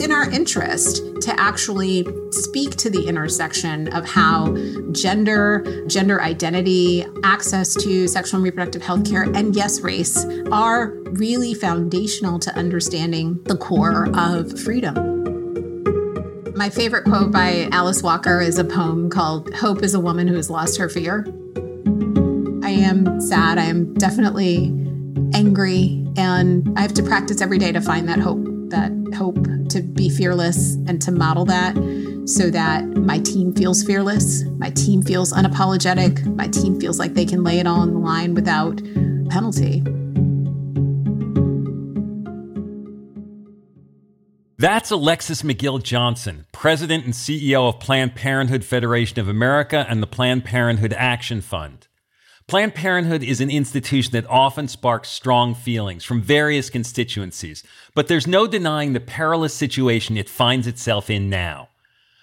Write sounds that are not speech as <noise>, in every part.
It's in our interest to actually speak to the intersection of how gender, gender identity, access to sexual and reproductive health care, and yes, race are really foundational to understanding the core of freedom. My favorite quote by Alice Walker is a poem called Hope is a Woman Who Has Lost Her Fear. I am sad. I am definitely angry, and I have to practice every day to find that hope that hope to be fearless and to model that so that my team feels fearless, my team feels unapologetic, my team feels like they can lay it all on the line without penalty. That's Alexis McGill Johnson, President and CEO of Planned Parenthood Federation of America and the Planned Parenthood Action Fund. Planned Parenthood is an institution that often sparks strong feelings from various constituencies, but there's no denying the perilous situation it finds itself in now.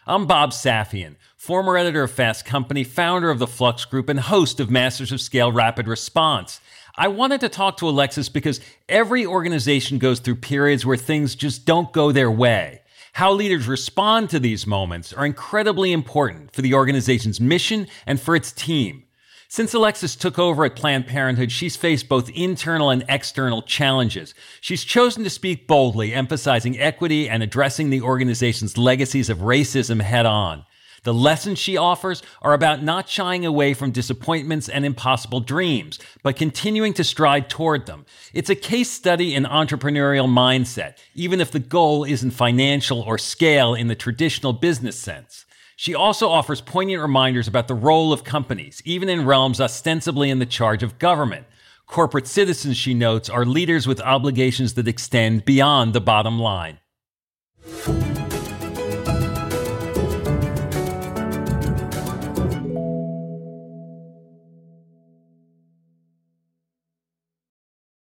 I'm Bob Safian, former editor of Fast Company, founder of the Flux Group, and host of Masters of Scale Rapid Response. I wanted to talk to Alexis because every organization goes through periods where things just don't go their way. How leaders respond to these moments are incredibly important for the organization's mission and for its team. Since Alexis took over at Planned Parenthood, she's faced both internal and external challenges. She's chosen to speak boldly, emphasizing equity and addressing the organization's legacies of racism head on. The lessons she offers are about not shying away from disappointments and impossible dreams, but continuing to stride toward them. It's a case study in entrepreneurial mindset, even if the goal isn't financial or scale in the traditional business sense. She also offers poignant reminders about the role of companies, even in realms ostensibly in the charge of government. Corporate citizens, she notes, are leaders with obligations that extend beyond the bottom line.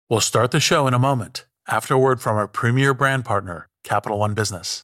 We'll start the show in a moment after a word from our premier brand partner, Capital One Business.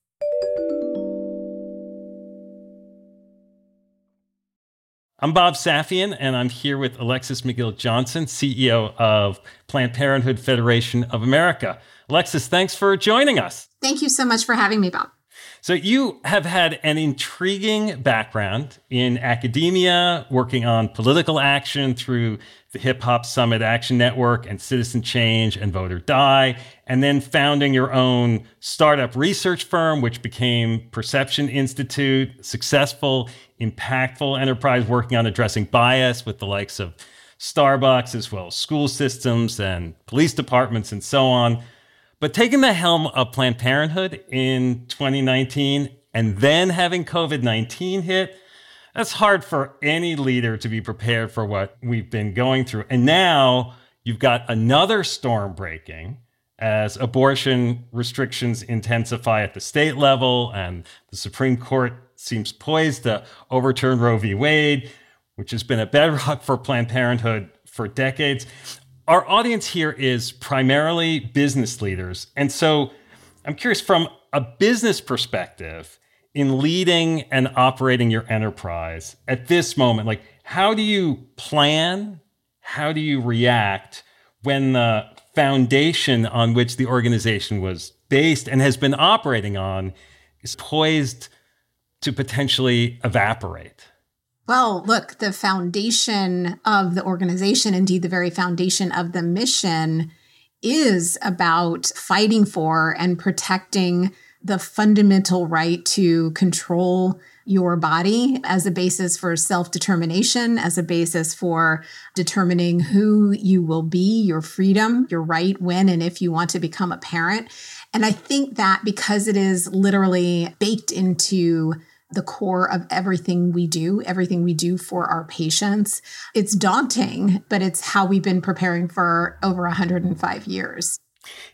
I'm Bob Safian, and I'm here with Alexis McGill Johnson, CEO of Planned Parenthood Federation of America. Alexis, thanks for joining us. Thank you so much for having me, Bob. So, you have had an intriguing background in academia, working on political action through the Hip Hop Summit Action Network and Citizen Change and Vote or Die, and then founding your own startup research firm, which became Perception Institute, successful, impactful enterprise working on addressing bias with the likes of Starbucks, as well as school systems and police departments and so on. But taking the helm of Planned Parenthood in 2019 and then having COVID 19 hit, That's hard for any leader to be prepared for what we've been going through. And now you've got another storm breaking as abortion restrictions intensify at the state level and the Supreme Court seems poised to overturn Roe v. Wade, which has been a bedrock <laughs> for Planned Parenthood for decades. Our audience here is primarily business leaders. And so I'm curious from a business perspective, in leading and operating your enterprise at this moment, like how do you plan? How do you react when the foundation on which the organization was based and has been operating on is poised to potentially evaporate? Well, look, the foundation of the organization, indeed, the very foundation of the mission, is about fighting for and protecting the fundamental right to control your body as a basis for self determination, as a basis for determining who you will be, your freedom, your right when and if you want to become a parent. And I think that because it is literally baked into the core of everything we do, everything we do for our patients. It's daunting, but it's how we've been preparing for over 105 years.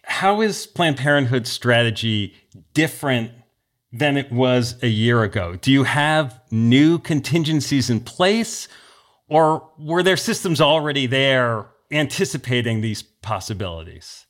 How is Planned Parenthood's strategy different than it was a year ago? Do you have new contingencies in place, or were there systems already there anticipating these possibilities?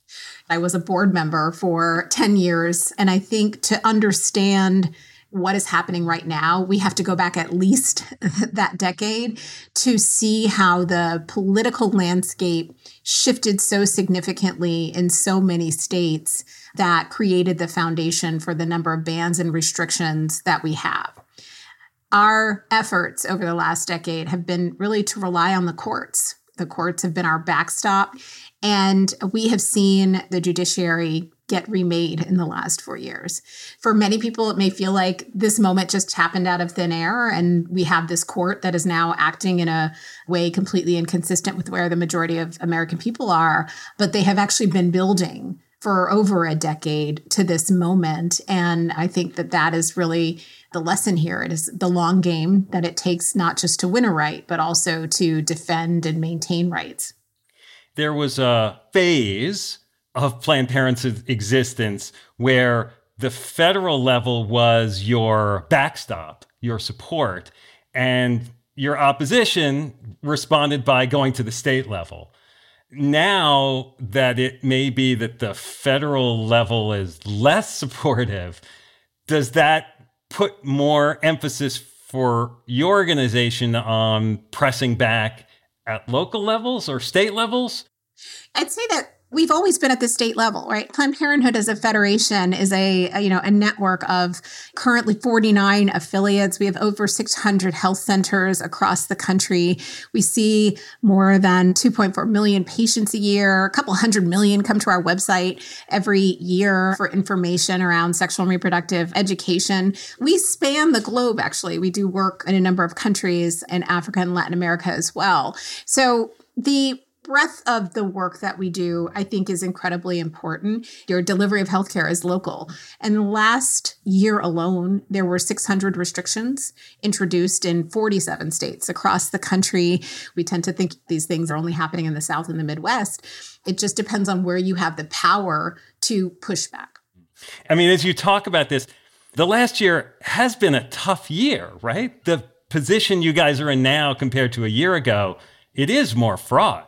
I was a board member for 10 years, and I think to understand what is happening right now, we have to go back at least <laughs> that decade to see how the political landscape shifted so significantly in so many states that created the foundation for the number of bans and restrictions that we have. Our efforts over the last decade have been really to rely on the courts. The courts have been our backstop, and we have seen the judiciary get remade in the last four years. For many people, it may feel like this moment just happened out of thin air, and we have this court that is now acting in a way completely inconsistent with where the majority of American people are. But they have actually been building for over a decade to this moment. And I think that that is really the lesson here. It is the long game that it takes not just to win a right, but also to defend and maintain rights. There was a phase of Planned Parenthood's existence where the federal level was your backstop, your support, and your opposition responded by going to the state level. Now that it may be that the federal level is less supportive, does that put more emphasis for your organization on pressing back at local levels or state levels? I'd say that we've always been at the state level right? Planned parenthood as a federation is a, a, you know a network of currently 49 affiliates. We have over 600 health centers across the country. We see more than 2.4 million patients a year. A couple hundred million come to our website every year for information around sexual and reproductive education. We span the globe actually. We do work in a number of countries in africa and latin america as well. So the breadth of the work that we do, I think, is incredibly important. Your delivery of healthcare is local. And last year alone, there were 600 restrictions introduced in 47 states across the country. We tend to think these things are only happening in the South and the Midwest. It just depends on where you have the power to push back. I mean, as you talk about this, the last year has been a tough year, right? The position you guys are in now compared to a year ago, it is more fraught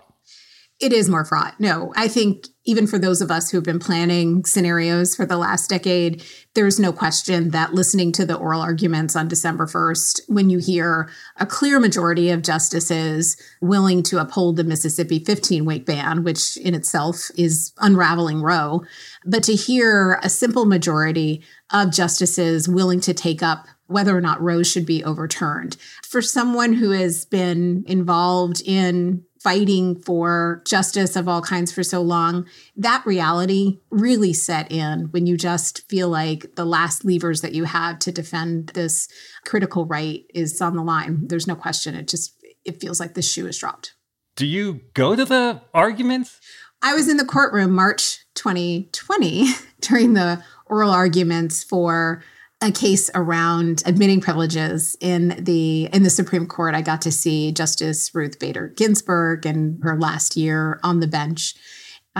it is more fraught. No, I think even for those of us who have been planning scenarios for the last decade, there's no question that listening to the oral arguments on December 1st, when you hear a clear majority of justices willing to uphold the Mississippi 15 week ban, which in itself is unraveling Roe, but to hear a simple majority of justices willing to take up whether or not Roe should be overturned. For someone who has been involved in fighting for justice of all kinds for so long, that reality really set in when you just feel like the last levers that you have to defend this critical right is on the line. There's no question. It just it feels like the shoe is dropped. Do you go to the arguments? I was in the courtroom March 2020 <laughs> during the oral arguments for a case around admitting privileges in the in the Supreme Court. I got to see Justice Ruth Bader Ginsburg in her last year on the bench.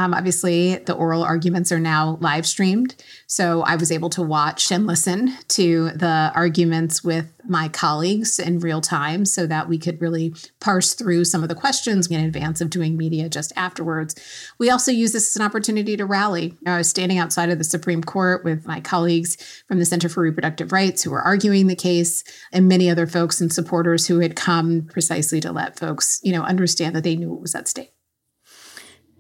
Um, obviously, the oral arguments are now live streamed. So I was able to watch and listen to the arguments with my colleagues in real time so that we could really parse through some of the questions in advance of doing media just afterwards. We also use this as an opportunity to rally. I was standing outside of the Supreme Court with my colleagues from the Center for Reproductive Rights who were arguing the case and many other folks and supporters who had come precisely to let folks, you know, understand that they knew what was at stake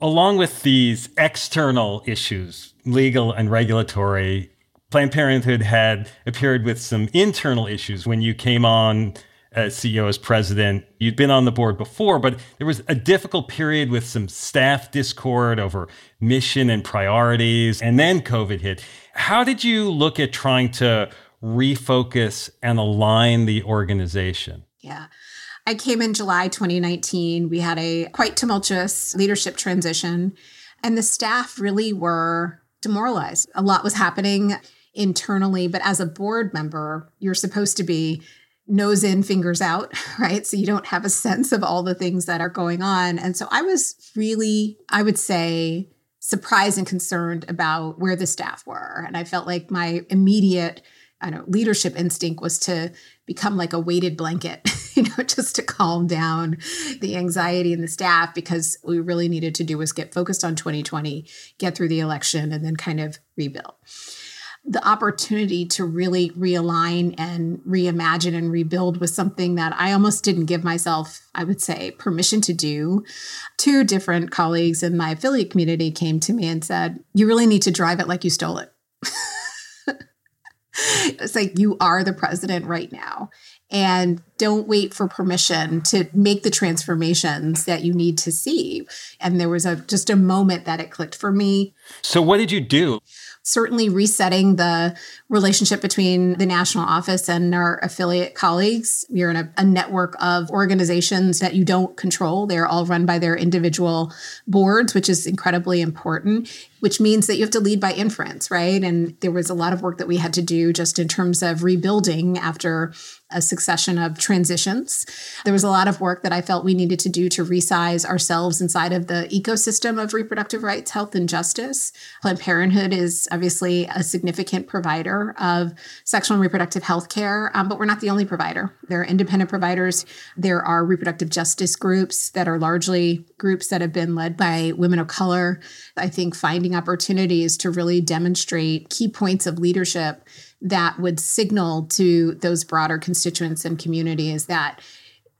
along with these external issues, legal and regulatory, Planned Parenthood had appeared with some internal issues when you came on as CEO, as president. You'd been on the board before, but there was a difficult period with some staff discord over mission and priorities, and then COVID hit. How did you look at trying to refocus and align the organization? Yeah. I came in July 2019. We had a quite tumultuous leadership transition, and the staff really were demoralized. A lot was happening internally, but as a board member, you're supposed to be nose in, fingers out, <laughs> right? So you don't have a sense of all the things that are going on. And so I was really, I would say, surprised and concerned about where the staff were. And I felt like my immediate I don't know, leadership instinct was to become like a weighted blanket, <laughs> you know, just to calm down the anxiety in the staff because we really needed to do was get focused on 2020, get through the election, and then kind of rebuild. The opportunity to really realign and reimagine and rebuild was something that I almost didn't give myself, I would say, permission to do. Two different colleagues in my affiliate community came to me and said, You really need to drive it like you stole it. <laughs> it's like you are the president right now. And don't wait for permission to make the transformations that you need to see. And there was a just a moment that it clicked for me. So what did you do certainly resetting the relationship between the national office and our affiliate colleagues. You're in a, a, network of organizations that you don't control. They're all run by their individual boards, which is incredibly important, which means that you have to lead by inference, right? And there was a lot of work that we had to do just in terms of rebuilding after a succession of transitions. There was a lot of work that I felt we needed to do to resize ourselves inside of the ecosystem of reproductive rights, health, and justice. Planned Parenthood is obviously a significant provider of sexual and reproductive health care, um, but we're not the only provider. There are independent providers. There are reproductive justice groups that are largely groups that have been led by women of color. I think finding opportunities to really demonstrate key points of leadership that would signal to those broader constituents and communities that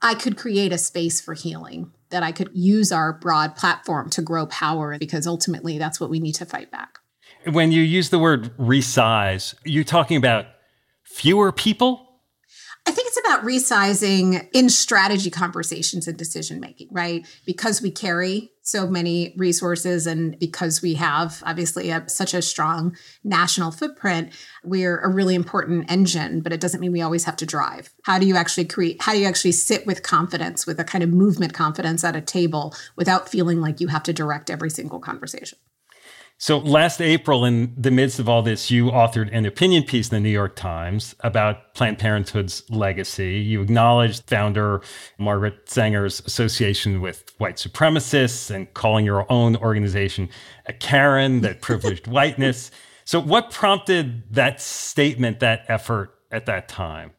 I could create a space for healing, that I could use our broad platform to grow power, because ultimately that's what we need to fight back. When you use the word resize, you're talking about fewer people I think it's about resizing in strategy conversations and decision making, right? Because we carry so many resources and because we have obviously a, such a strong national footprint, we're a really important engine, but it doesn't mean we always have to drive. How do you actually create, how do you actually sit with confidence, with a kind of movement confidence at a table without feeling like you have to direct every single conversation? So last April, in the midst of all this, you authored an opinion piece in the New York Times about Planned Parenthood's legacy. You acknowledged founder Margaret Sanger's association with white supremacists and calling your own organization a Karen that <laughs> privileged whiteness. So, what prompted that statement, that effort at that time?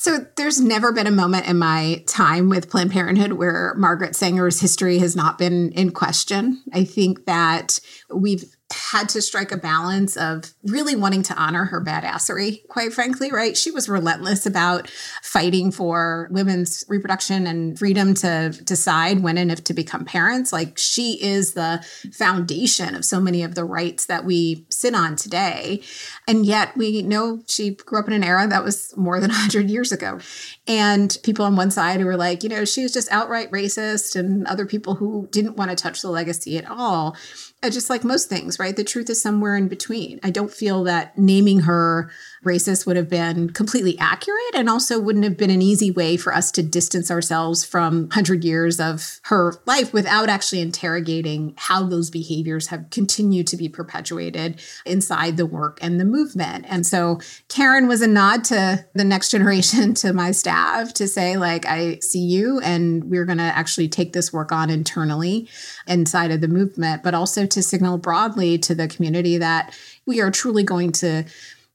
So there's never been a moment in my time with Planned Parenthood where Margaret Sanger's history has not been in question. I think that we've had to strike a balance of really wanting to honor her badassery, quite frankly, right? She was relentless about fighting for women's reproduction and freedom to decide when and if to become parents. Like she is the foundation of so many of the rights that we sit on today. And yet we know she grew up in an era that was more than <laughs> 100 years ago. And people on one side who were like, you know, she was just outright racist, and other people who didn't want to touch the legacy at all. Uh, just like most things, right? The truth is somewhere in between. I don't feel that naming her racist would have been completely accurate and also wouldn't have been an easy way for us to distance ourselves from 100 years of her life without actually interrogating how those behaviors have continued to be perpetuated inside the work and the movement. And so Karen was a nod to the next generation, <laughs> to my staff, to say, like, I see you and we're going to actually take this work on internally inside of the movement, but also to signal broadly to the community that we are truly going to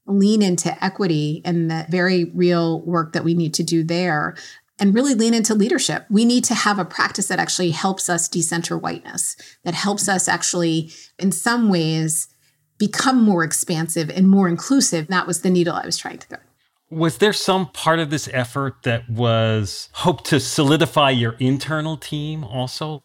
lean into equity and the very real work that we need to do there and really lean into leadership. We need to have a practice that actually helps us decenter whiteness, that helps us actually, in some ways, become more expansive and more inclusive. That was the needle I was trying to thread. Was there some part of this effort that was hoped to solidify your internal team also?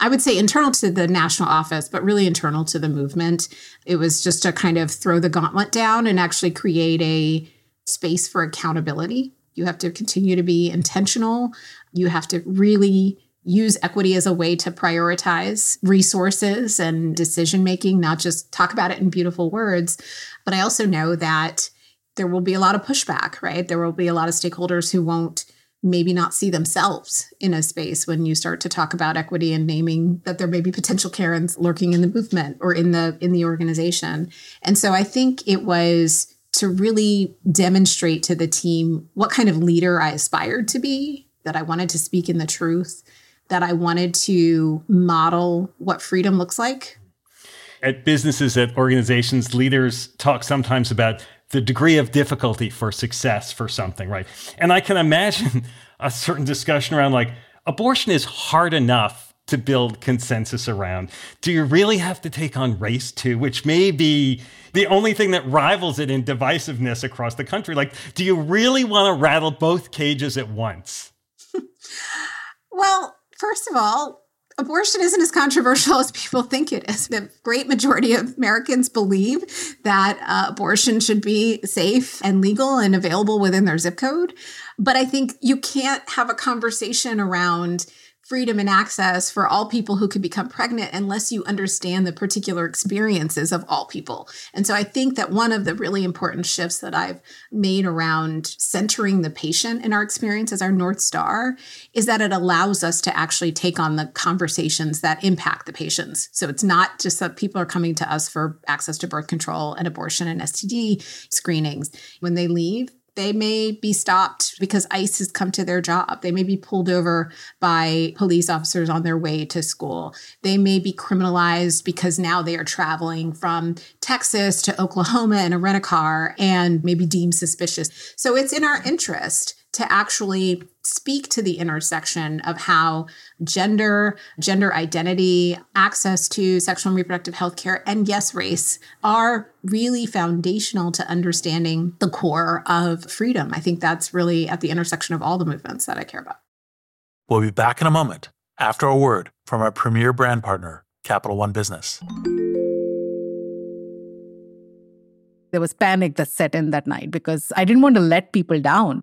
I would say internal to the national office, but really internal to the movement. It was just to kind of throw the gauntlet down and actually create a space for accountability. You have to continue to be intentional. You have to really use equity as a way to prioritize resources and decision making, not just talk about it in beautiful words. But I also know that there will be a lot of pushback, right? There will be a lot of stakeholders who won't maybe not see themselves in a space when you start to talk about equity and naming that there may be potential karens lurking in the movement or in the in the organization. And so i think it was to really demonstrate to the team what kind of leader i aspired to be that i wanted to speak in the truth that i wanted to model what freedom looks like. At businesses at organizations leaders talk sometimes about the degree of difficulty for success for something, right? And I can imagine <laughs> a certain discussion around like abortion is hard enough to build consensus around. Do you really have to take on race too, which may be the only thing that rivals it in divisiveness across the country? Like, do you really want to rattle both cages at once? <laughs> well, first of all, abortion isn't as controversial as people think it is. The great majority of Americans believe that uh, abortion should be safe and legal and available within their zip code. But I think you can't have a conversation around freedom and access for all people who could become pregnant unless you understand the particular experiences of all people. And so I think that one of the really important shifts that I've made around centering the patient in our experience as our North Star is that it allows us to actually take on the conversations that impact the patients. So it's not just that people are coming to us for access to birth control and abortion and STD screenings. When they leave, they may be stopped because ICE has come to their job. They may be pulled over by police officers on their way to school. They may be criminalized because now they are traveling from Texas to Oklahoma in a rent a car and maybe deemed suspicious. So it's in our interest to actually speak to the intersection of how gender, gender identity, access to sexual and reproductive health care, and yes, race are really foundational to understanding the core of freedom. I think that's really at the intersection of all the movements that I care about. We'll be back in a moment after a word from our premier brand partner, Capital One Business. There was panic that set in that night because I didn't want to let people down.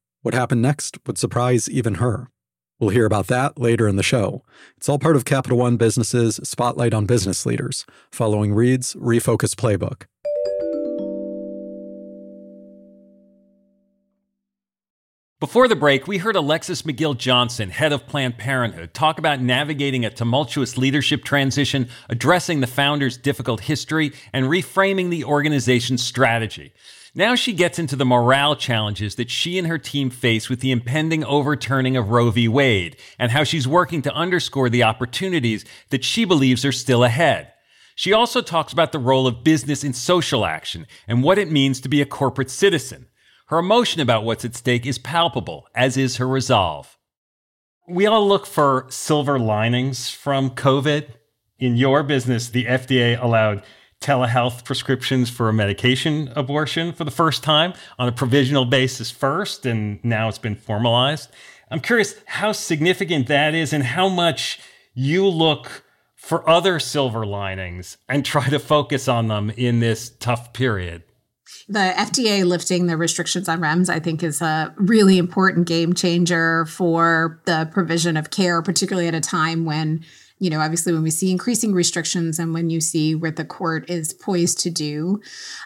What happened next would surprise even her. We'll hear about that later in the show. It's all part of Capital One Business's Spotlight on Business Leaders, following Reid's Refocus Playbook. Before the break, we heard Alexis McGill Johnson, head of Planned Parenthood, talk about navigating a tumultuous leadership transition, addressing the founder's difficult history, and reframing the organization's strategy. Now she gets into the morale challenges that she and her team face with the impending overturning of Roe v. Wade, and how she's working to underscore the opportunities that she believes are still ahead. She also talks about the role of business in social action and what it means to be a corporate citizen. Her emotion about what's at stake is palpable, as is her resolve. We all look for silver linings from COVID. In your business, the FDA allowed telehealth prescriptions for a medication abortion for the first time on a provisional basis first, and now it's been formalized. I'm curious how significant that is and how much you look for other silver linings and try to focus on them in this tough period. The FDA lifting the restrictions on REMS, I think, is a really important game changer for the provision of care, particularly at a time when, you know, obviously when we see increasing restrictions and when you see what the court is poised to do.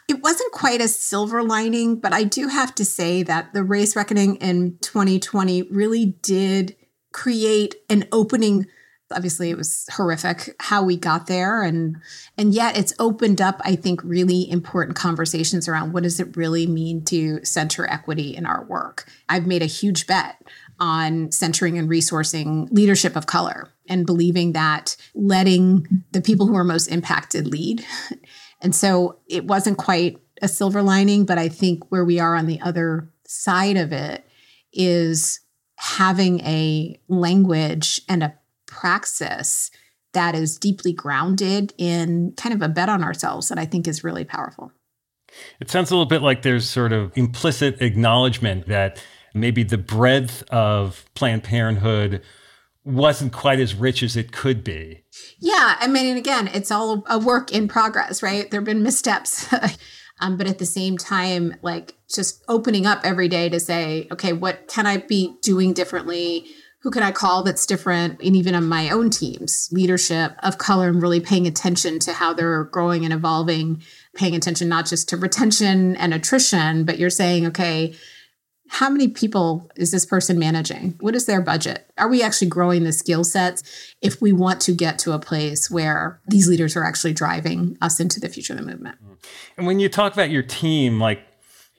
It wasn't quite a silver lining, but I do have to say that the race reckoning in 2020 really did create an opening obviously it was horrific how we got there and and yet it's opened up i think really important conversations around what does it really mean to center equity in our work i've made a huge bet on centering and resourcing leadership of color and believing that letting the people who are most impacted lead and so it wasn't quite a silver lining but i think where we are on the other side of it is having a language and a praxis that is deeply grounded in kind of a bet on ourselves that I think is really powerful. It sounds a little bit like there's sort of implicit acknowledgement that maybe the breadth of Planned Parenthood wasn't quite as rich as it could be. Yeah. I mean, and again, it's all a work in progress, right? There have been missteps. <laughs> um, but at the same time, like just opening up every day to say, okay, what can I be doing differently? who can I call that's different? And even on my own teams, leadership of color and really paying attention to how they're growing and evolving, paying attention not just to retention and attrition, but you're saying, okay, how many people is this person managing? What is their budget? Are we actually growing the skill sets if we want to get to a place where these leaders are actually driving us into the future of the movement? And when you talk about your team, like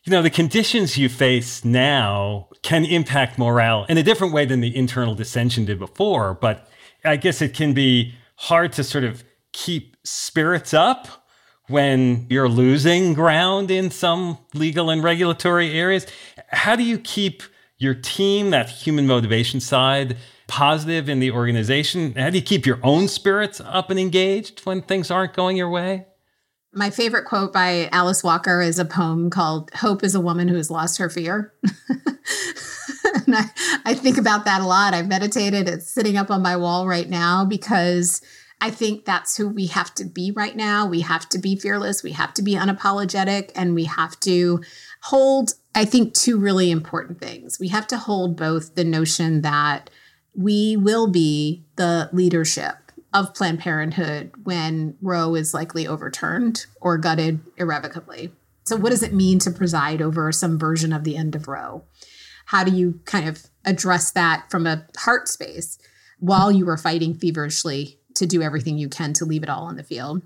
you know, the conditions you face now can impact morale in a different way than the internal dissension did before. But I guess it can be hard to sort of keep spirits up when you're losing ground in some legal and regulatory areas. How do you keep your team, that human motivation side, positive in the organization? How do you keep your own spirits up and engaged when things aren't going your way? My favorite quote by Alice Walker is a poem called Hope is a Woman Who Has Lost Her Fear. <laughs> and I, I think about that a lot. I've meditated. It's sitting up on my wall right now because I think that's who we have to be right now. We have to be fearless. We have to be unapologetic. And we have to hold, I think, two really important things. We have to hold both the notion that we will be the leadership of Planned Parenthood when Roe is likely overturned or gutted irrevocably. So, what does it mean to preside over some version of the end of Roe? How do you kind of address that from a heart space while you are fighting feverishly to do everything you can to leave it all on the field?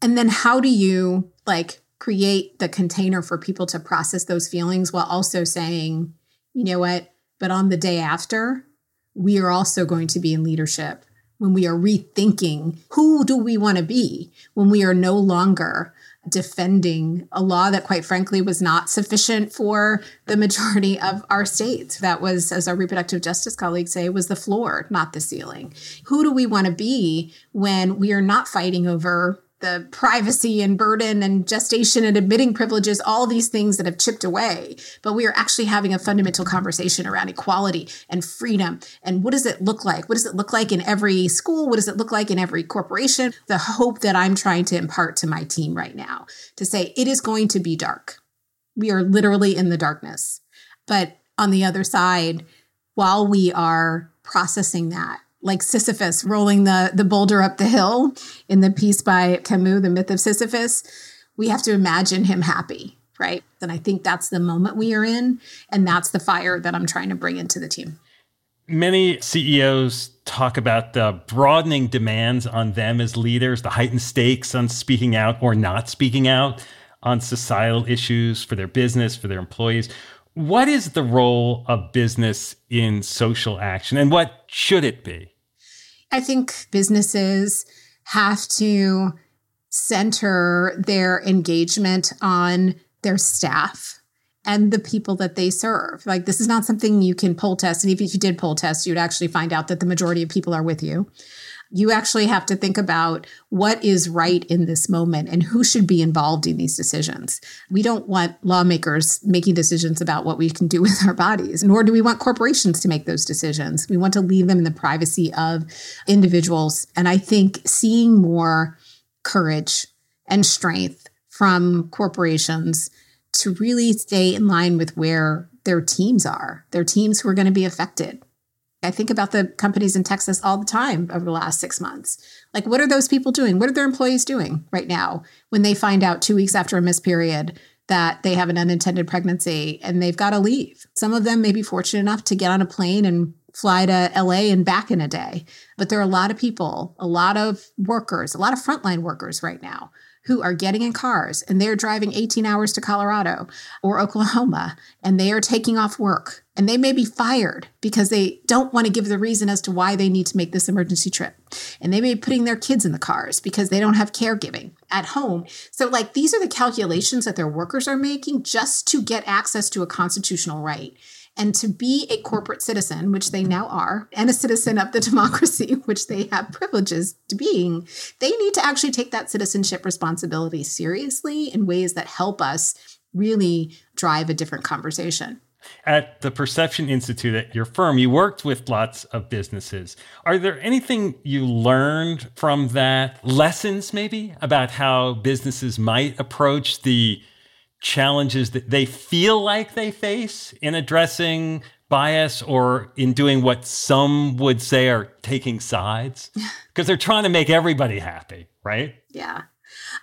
And then, how do you like create the container for people to process those feelings while also saying, you know what, but on the day after, we are also going to be in leadership. When we are rethinking who do we want to be? When we are no longer defending a law that quite frankly was not sufficient for the majority of our states. That was as our reproductive justice colleagues say was the floor not the ceiling. Who do we want to be when we are not fighting over the privacy and burden and gestation and admitting privileges, all these things that have chipped away. But we are actually having a fundamental conversation around equality and freedom. And what does it look like? What does it look like in every school? What does it look like in every corporation? The hope that I'm trying to impart to my team right now to say it is going to be dark. We are literally in the darkness. But on the other side, while we are processing that, like Sisyphus rolling the, the boulder up the hill in the piece by Camus, The Myth of Sisyphus, we have to imagine him happy, right? And I think that's the moment we are in. And that's the fire that I'm trying to bring into the team. Many CEOs talk about the broadening demands on them as leaders, the heightened stakes on speaking out or not speaking out on societal issues for their business, for their employees. What is the role of business in social action and what should it be? I think businesses have to center their engagement on their staff and the people that they serve. Like, this is not something you can poll test. And if you did poll test, you'd actually find out that the majority of people are with you you actually have to think about what is right in this moment and who should be involved in these decisions. We don't want lawmakers making decisions about what we can do <laughs> with our bodies, nor do we want corporations to make those decisions. We want to leave them in the privacy of individuals. And I think seeing more courage and strength from corporations to really stay in line with where their teams are, their teams who are going to be affected I think about the companies in Texas all the time over the last six months. Like, what are those people doing? What are their employees doing right now when they find out two weeks after a missed period that they have an unintended pregnancy and they've got to leave? Some of them may be fortunate enough to get on a plane and fly to LA and back in a day. But there are a lot of people, a lot of workers, a lot of frontline workers right now who are getting in cars and they're driving 18 hours to Colorado or Oklahoma and they are taking off work and they may be fired because they don't want to give the reason as to why they need to make this emergency trip. And they may be putting their kids in the cars because they don't have caregiving at home. So, like, these are the calculations that their workers are making just to get access to a constitutional right. And to be a corporate citizen, which they now are, and a citizen of the <laughs> democracy, which they have privileges to being, they need to actually take that citizenship responsibility seriously in ways that help us really drive a different conversation. At the Perception Institute at your firm, you worked with lots of businesses. Are there anything you learned from that, lessons maybe about how businesses might approach the challenges that they feel like they face in addressing bias or in doing what some would say are taking sides? <laughs> Because they're trying to make everybody happy, right? Yeah.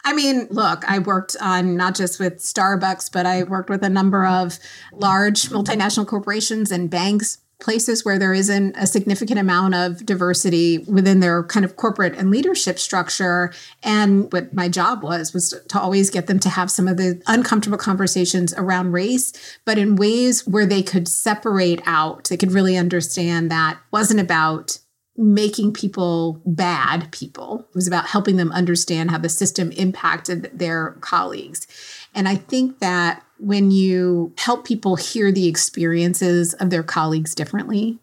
I mean, look, I worked on not just with Starbucks, but I worked with a number of large multinational corporations and banks places where there isn't a significant amount of diversity within their kind of corporate and leadership structure. And what my job was was to always get them to have some of the uncomfortable conversations around race but in ways where they could separate out they could really understand that wasn't about making people bad people. It was about helping them understand how the system impacted their colleagues. And I think that when you help people hear the experiences of their colleagues differently,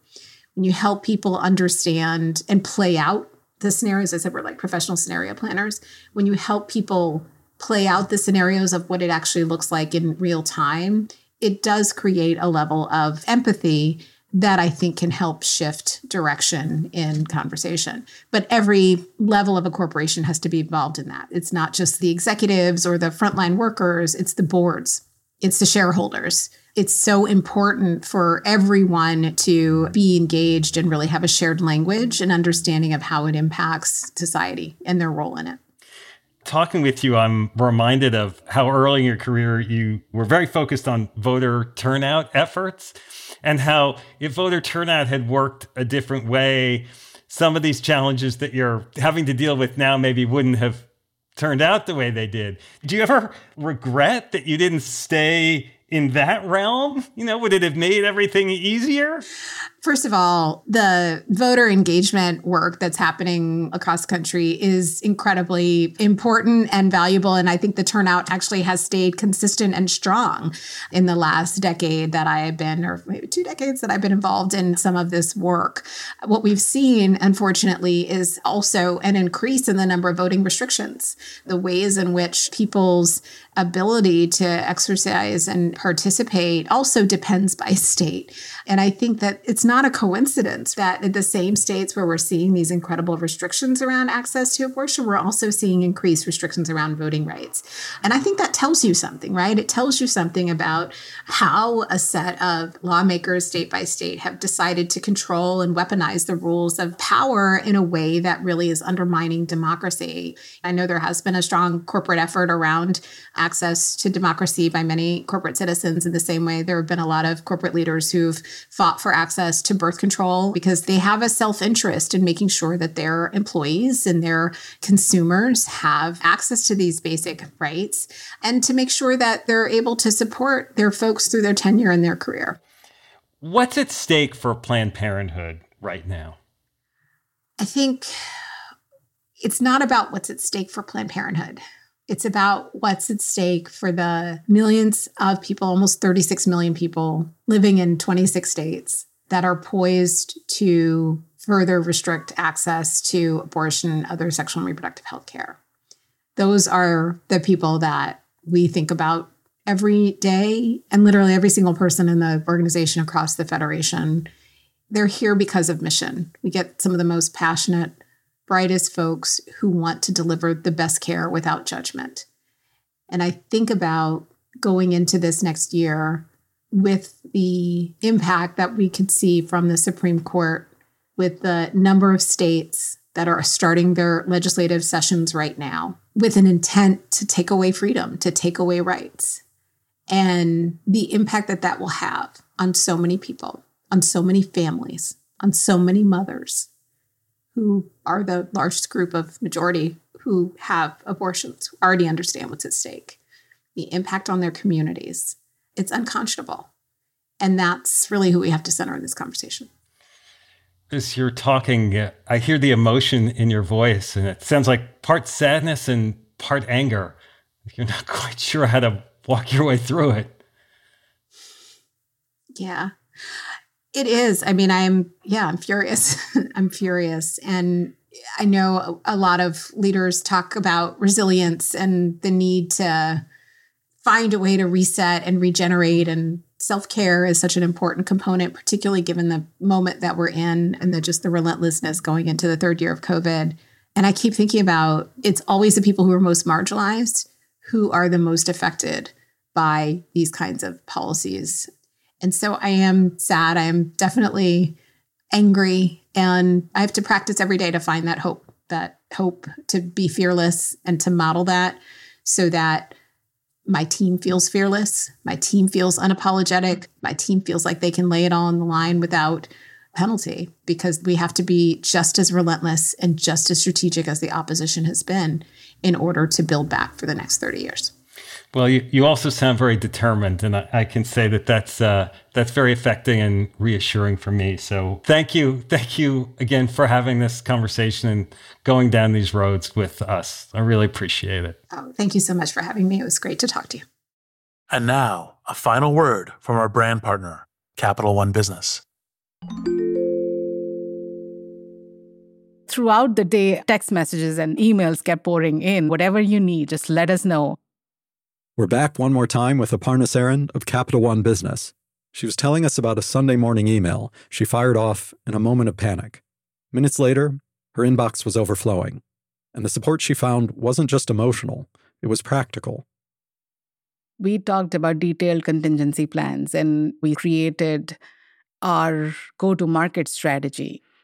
when you help people understand and play out the scenarios, I said we're like professional scenario planners, when you help people play out the scenarios of what it actually looks like in real time, it does create a level of empathy that I think can help shift direction in conversation. But every level of a corporation has to be involved in that. It's not just the executives or the frontline workers, it's the boards, it's the shareholders. It's so important for everyone to be engaged and really have a shared language and understanding of how it impacts society and their role in it talking with you, I'm reminded of how early in your career you were very focused on voter turnout efforts and how if voter turnout had worked a different way, some of these challenges that you're having to deal with now maybe wouldn't have turned out the way they did. Do you ever regret that you didn't stay in that realm? You know, would it have made everything easier? First of all, the voter engagement work that's happening across country is incredibly important and valuable. And I think the turnout actually has stayed consistent and strong in the last decade that I have been, or maybe two decades that I've been involved in some of this work. What we've seen, unfortunately, is also an increase in the number of voting restrictions, the ways in which people's ability to exercise and participate also depends by state. And I think that it's not not a coincidence that in the same states where we're seeing these incredible restrictions around access to abortion, we're also seeing increased restrictions around voting rights. And I think that tells you something, right? It tells you something about how a set of lawmakers, state by state, have decided to control and weaponize the rules of power in a way that really is undermining democracy. I know there has been a strong corporate effort around access to democracy by many corporate citizens in the same way there have been a lot of corporate leaders who've fought for access to birth control because they have a self interest in making sure that their employees and their consumers have access to these basic rights and to make sure that they're able to support their folks through their tenure and their career. What's at stake for Planned Parenthood right now? I think it's not about what's at stake for Planned Parenthood. It's about what's at stake for the millions of people, almost 36 million people living in 26 states that are poised to further restrict access to abortion and other sexual and reproductive health care. Those are the people that we think about every day, and literally every single person in the organization across the Federation. They're here because of mission. We get some of the most passionate brightest folks who want to deliver the best care without judgment. And I think about going into this next year with the impact that we could see from the Supreme Court with the number of states that are starting their legislative sessions right now with an intent to take away freedom, to take away rights, and the impact that that will have on so many people, on so many families, on so many mothers who are the largest group of majority who have abortions already understand what's at stake the impact on their communities it's unconscionable and that's really who we have to center in this conversation as you're talking i hear the emotion in your voice and it sounds like part sadness and part anger you're not <laughs> quite sure how to walk your way through it yeah it is. I mean, I'm, yeah, I'm furious. <laughs> I'm furious. And I know a, a lot of leaders talk about resilience and the need to find a way to reset and regenerate. And self care is such an important component, particularly given the moment that we're in and the just the relentlessness going into the third year of COVID. And I keep thinking about it's always the people who are most marginalized who are the most affected by these kinds of policies and so I am sad. I am definitely angry. And I have to practice every day to find that hope, that hope to be fearless and to model that so that my team feels fearless. My team feels unapologetic. My team feels like they can lay it all on the line without penalty because we have to be just as relentless and just as strategic as the opposition has been in order to build back for the next 30 years. Well, you, you also sound very determined, and I, I can say that that's uh, that's very affecting and reassuring for me. So, thank you, thank you again for having this conversation and going down these roads with us. I really appreciate it. Oh, thank you so much for having me. It was great to talk to you. And now, a final word from our brand partner, Capital One Business. Throughout the day, text messages and emails kept pouring in. Whatever you need, just let us know. We're back one more time with Aparna Saran of Capital One Business. She was telling us about a Sunday morning email she fired off in a moment of panic. Minutes later, her inbox was overflowing, and the support she found wasn't just emotional, it was practical. We talked about detailed contingency plans and we created our go to market strategy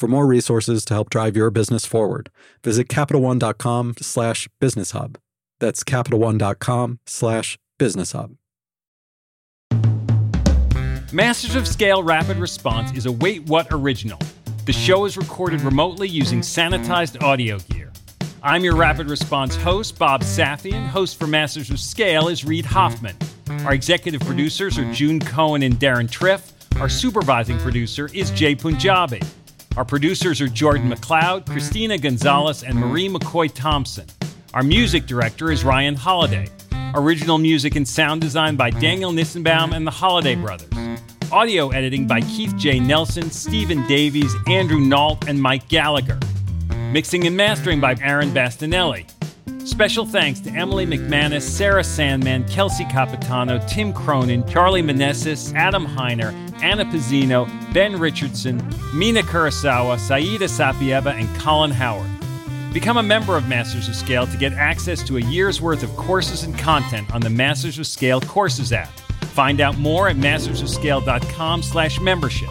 For more resources to help drive your business forward, visit CapitalOne.com slash business hub. That's CapitalOne.com slash business hub. Masters of Scale Rapid Response is a Wait What original. The show is recorded remotely using sanitized audio gear. I'm your Rapid Response host, Bob Safian. Host for Masters of Scale is Reid Hoffman. Our executive producers are June Cohen and Darren Triff. Our supervising producer is Jay Punjabi. Our producers are Jordan McLeod, Christina Gonzalez, and Marie McCoy Thompson. Our music director is Ryan Holiday. Original music and sound design by Daniel Nissenbaum and the Holiday Brothers. Audio editing by Keith J. Nelson, Stephen Davies, Andrew Nault, and Mike Gallagher. Mixing and mastering by Aaron Bastinelli. Special thanks to Emily McManus, Sarah Sandman, Kelsey Capitano, Tim Cronin, Charlie Manessis, Adam Heiner, Anna Pizzino, Ben Richardson, Mina Kurosawa, Saida Sapieva, and Colin Howard. Become a member of Masters of Scale to get access to a year's worth of courses and content on the Masters of Scale Courses app. Find out more at mastersofscale.com slash membership.